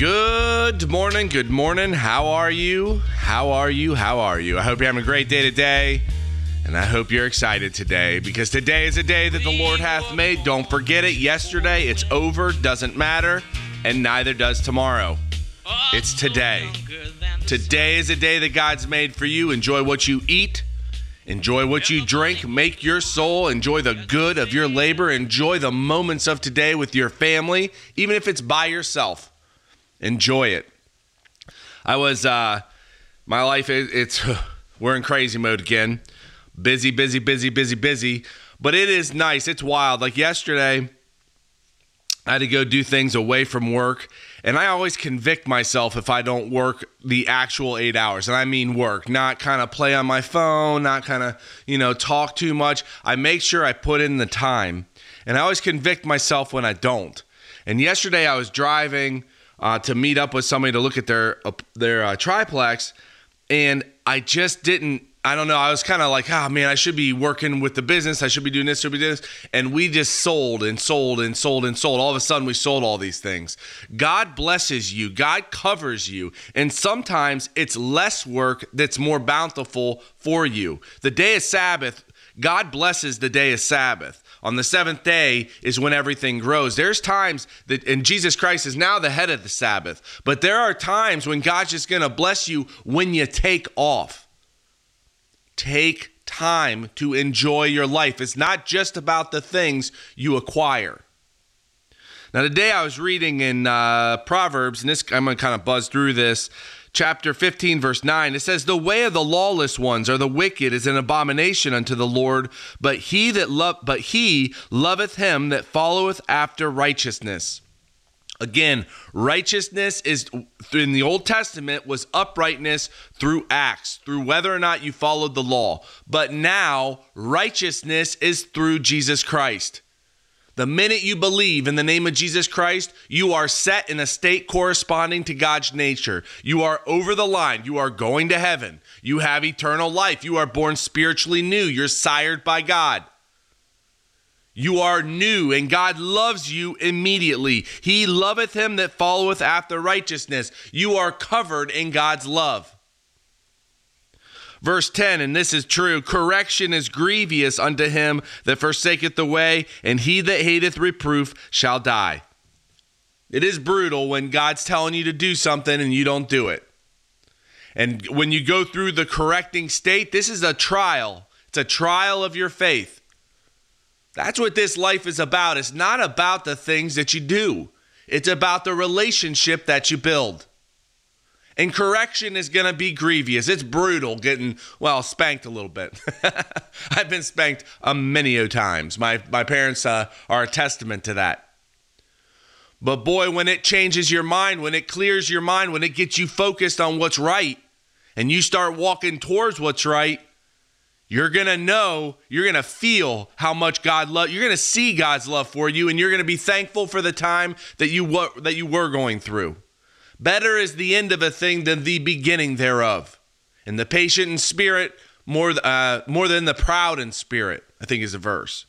Good morning, good morning. How are you? How are you? How are you? I hope you're having a great day today. And I hope you're excited today because today is a day that the Lord hath made. Don't forget it. Yesterday, it's over, doesn't matter, and neither does tomorrow. It's today. Today is a day that God's made for you. Enjoy what you eat, enjoy what you drink, make your soul, enjoy the good of your labor, enjoy the moments of today with your family, even if it's by yourself enjoy it. I was, uh, my life, is, it's, we're in crazy mode again. Busy, busy, busy, busy, busy. But it is nice. It's wild. Like yesterday, I had to go do things away from work. And I always convict myself if I don't work the actual eight hours. And I mean work, not kind of play on my phone, not kind of, you know, talk too much. I make sure I put in the time. And I always convict myself when I don't. And yesterday I was driving uh, to meet up with somebody to look at their uh, their uh, triplex, and I just didn't. I don't know. I was kind of like, oh man, I should be working with the business. I should be doing this, should be doing this. And we just sold and sold and sold and sold. All of a sudden, we sold all these things. God blesses you, God covers you. And sometimes it's less work that's more bountiful for you. The day of Sabbath, God blesses the day of Sabbath. On the seventh day is when everything grows. There's times that, and Jesus Christ is now the head of the Sabbath, but there are times when God's just going to bless you when you take off. Take time to enjoy your life. It's not just about the things you acquire. Now, today I was reading in uh, Proverbs, and this I'm going to kind of buzz through this chapter 15 verse 9 it says the way of the lawless ones or the wicked is an abomination unto the lord but he that love but he loveth him that followeth after righteousness Again, righteousness is in the Old Testament was uprightness through acts, through whether or not you followed the law. But now righteousness is through Jesus Christ. The minute you believe in the name of Jesus Christ, you are set in a state corresponding to God's nature. You are over the line. You are going to heaven. You have eternal life. You are born spiritually new. You're sired by God. You are new, and God loves you immediately. He loveth him that followeth after righteousness. You are covered in God's love. Verse 10, and this is true correction is grievous unto him that forsaketh the way, and he that hateth reproof shall die. It is brutal when God's telling you to do something and you don't do it. And when you go through the correcting state, this is a trial. It's a trial of your faith. That's what this life is about. It's not about the things that you do, it's about the relationship that you build. And correction is going to be grievous. It's brutal getting, well, spanked a little bit. I've been spanked a many a times. My, my parents uh, are a testament to that. But boy, when it changes your mind, when it clears your mind, when it gets you focused on what's right, and you start walking towards what's right, you're going to know, you're going to feel how much God love. You're going to see God's love for you and you're going to be thankful for the time that you that you were going through. Better is the end of a thing than the beginning thereof. And the patient in spirit more, uh, more than the proud in spirit, I think is a verse.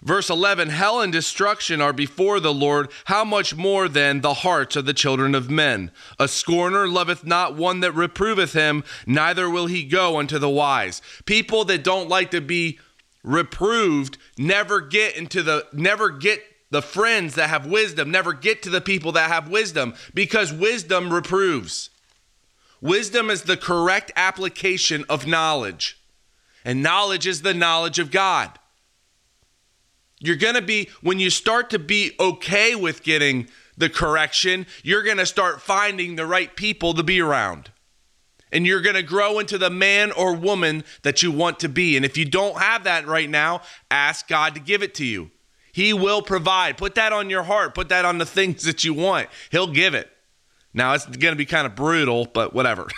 Verse 11 Hell and destruction are before the Lord. How much more then the hearts of the children of men? A scorner loveth not one that reproveth him, neither will he go unto the wise. People that don't like to be reproved never get into the never get the friends that have wisdom never get to the people that have wisdom because wisdom reproves. Wisdom is the correct application of knowledge, and knowledge is the knowledge of God. You're going to be, when you start to be okay with getting the correction, you're going to start finding the right people to be around. And you're going to grow into the man or woman that you want to be. And if you don't have that right now, ask God to give it to you. He will provide. Put that on your heart. Put that on the things that you want. He'll give it. Now, it's going to be kind of brutal, but whatever.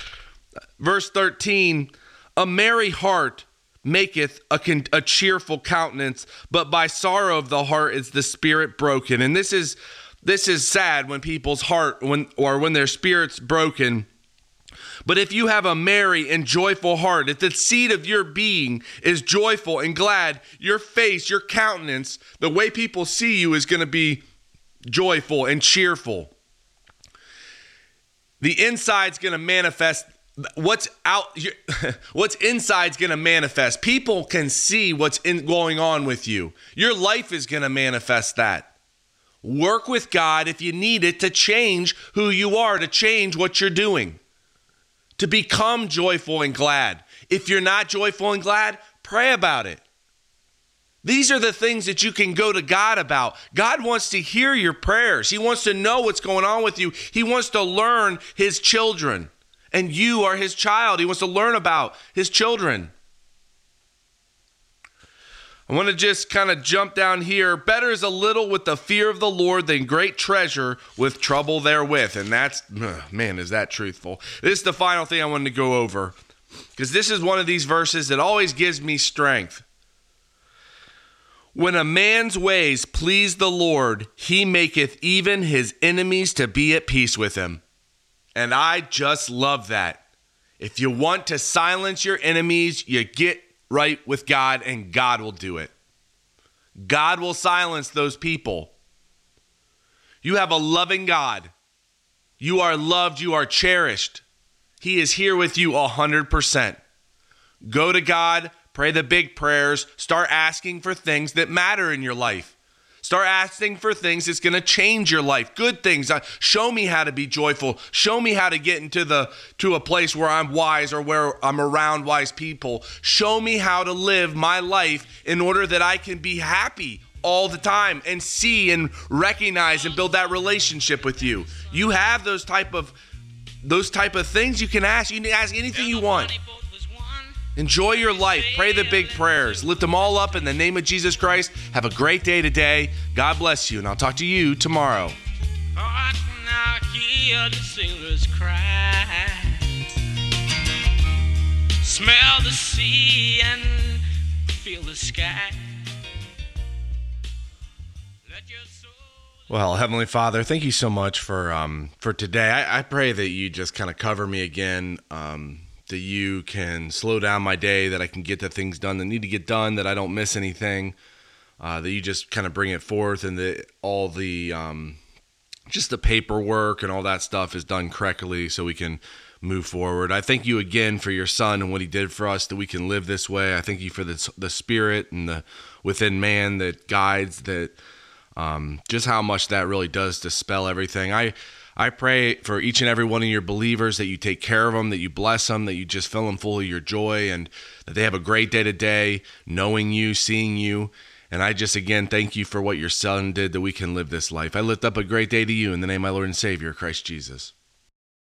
Verse 13 A merry heart maketh a, con- a cheerful countenance, but by sorrow of the heart is the spirit broken. And this is. This is sad when people's heart when or when their spirit's broken but if you have a merry and joyful heart, if the seed of your being is joyful and glad, your face, your countenance, the way people see you is going to be joyful and cheerful. The inside's going to manifest what's out what's inside's going to manifest. People can see what's in, going on with you. Your life is going to manifest that. Work with God if you need it to change who you are, to change what you're doing, to become joyful and glad. If you're not joyful and glad, pray about it. These are the things that you can go to God about. God wants to hear your prayers. He wants to know what's going on with you. He wants to learn his children, and you are his child. He wants to learn about his children. I want to just kind of jump down here. Better is a little with the fear of the Lord than great treasure with trouble therewith. And that's, man, is that truthful? This is the final thing I wanted to go over because this is one of these verses that always gives me strength. When a man's ways please the Lord, he maketh even his enemies to be at peace with him. And I just love that. If you want to silence your enemies, you get right with God, and God will do it. God will silence those people. You have a loving God. You are loved, you are cherished. He is here with you 100%. Go to God, Pray the big prayers. Start asking for things that matter in your life. Start asking for things that's going to change your life. Good things. Uh, show me how to be joyful. Show me how to get into the to a place where I'm wise or where I'm around wise people. Show me how to live my life in order that I can be happy all the time and see and recognize and build that relationship with you. You have those type of those type of things you can ask. You can ask anything you want. Enjoy your life. Pray the big prayers. Lift them all up in the name of Jesus Christ. Have a great day today. God bless you, and I'll talk to you tomorrow. Smell the sea and feel the sky. Well, Heavenly Father, thank you so much for um, for today. I, I pray that you just kind of cover me again. Um, that you can slow down my day, that I can get the things done that need to get done, that I don't miss anything, uh, that you just kind of bring it forth, and that all the um, just the paperwork and all that stuff is done correctly, so we can move forward. I thank you again for your son and what he did for us, that we can live this way. I thank you for the the spirit and the within man that guides that. Um, just how much that really does dispel everything. I I pray for each and every one of your believers that you take care of them, that you bless them, that you just fill them full of your joy, and that they have a great day today, knowing you, seeing you. And I just again thank you for what your son did that we can live this life. I lift up a great day to you in the name of my Lord and Savior, Christ Jesus.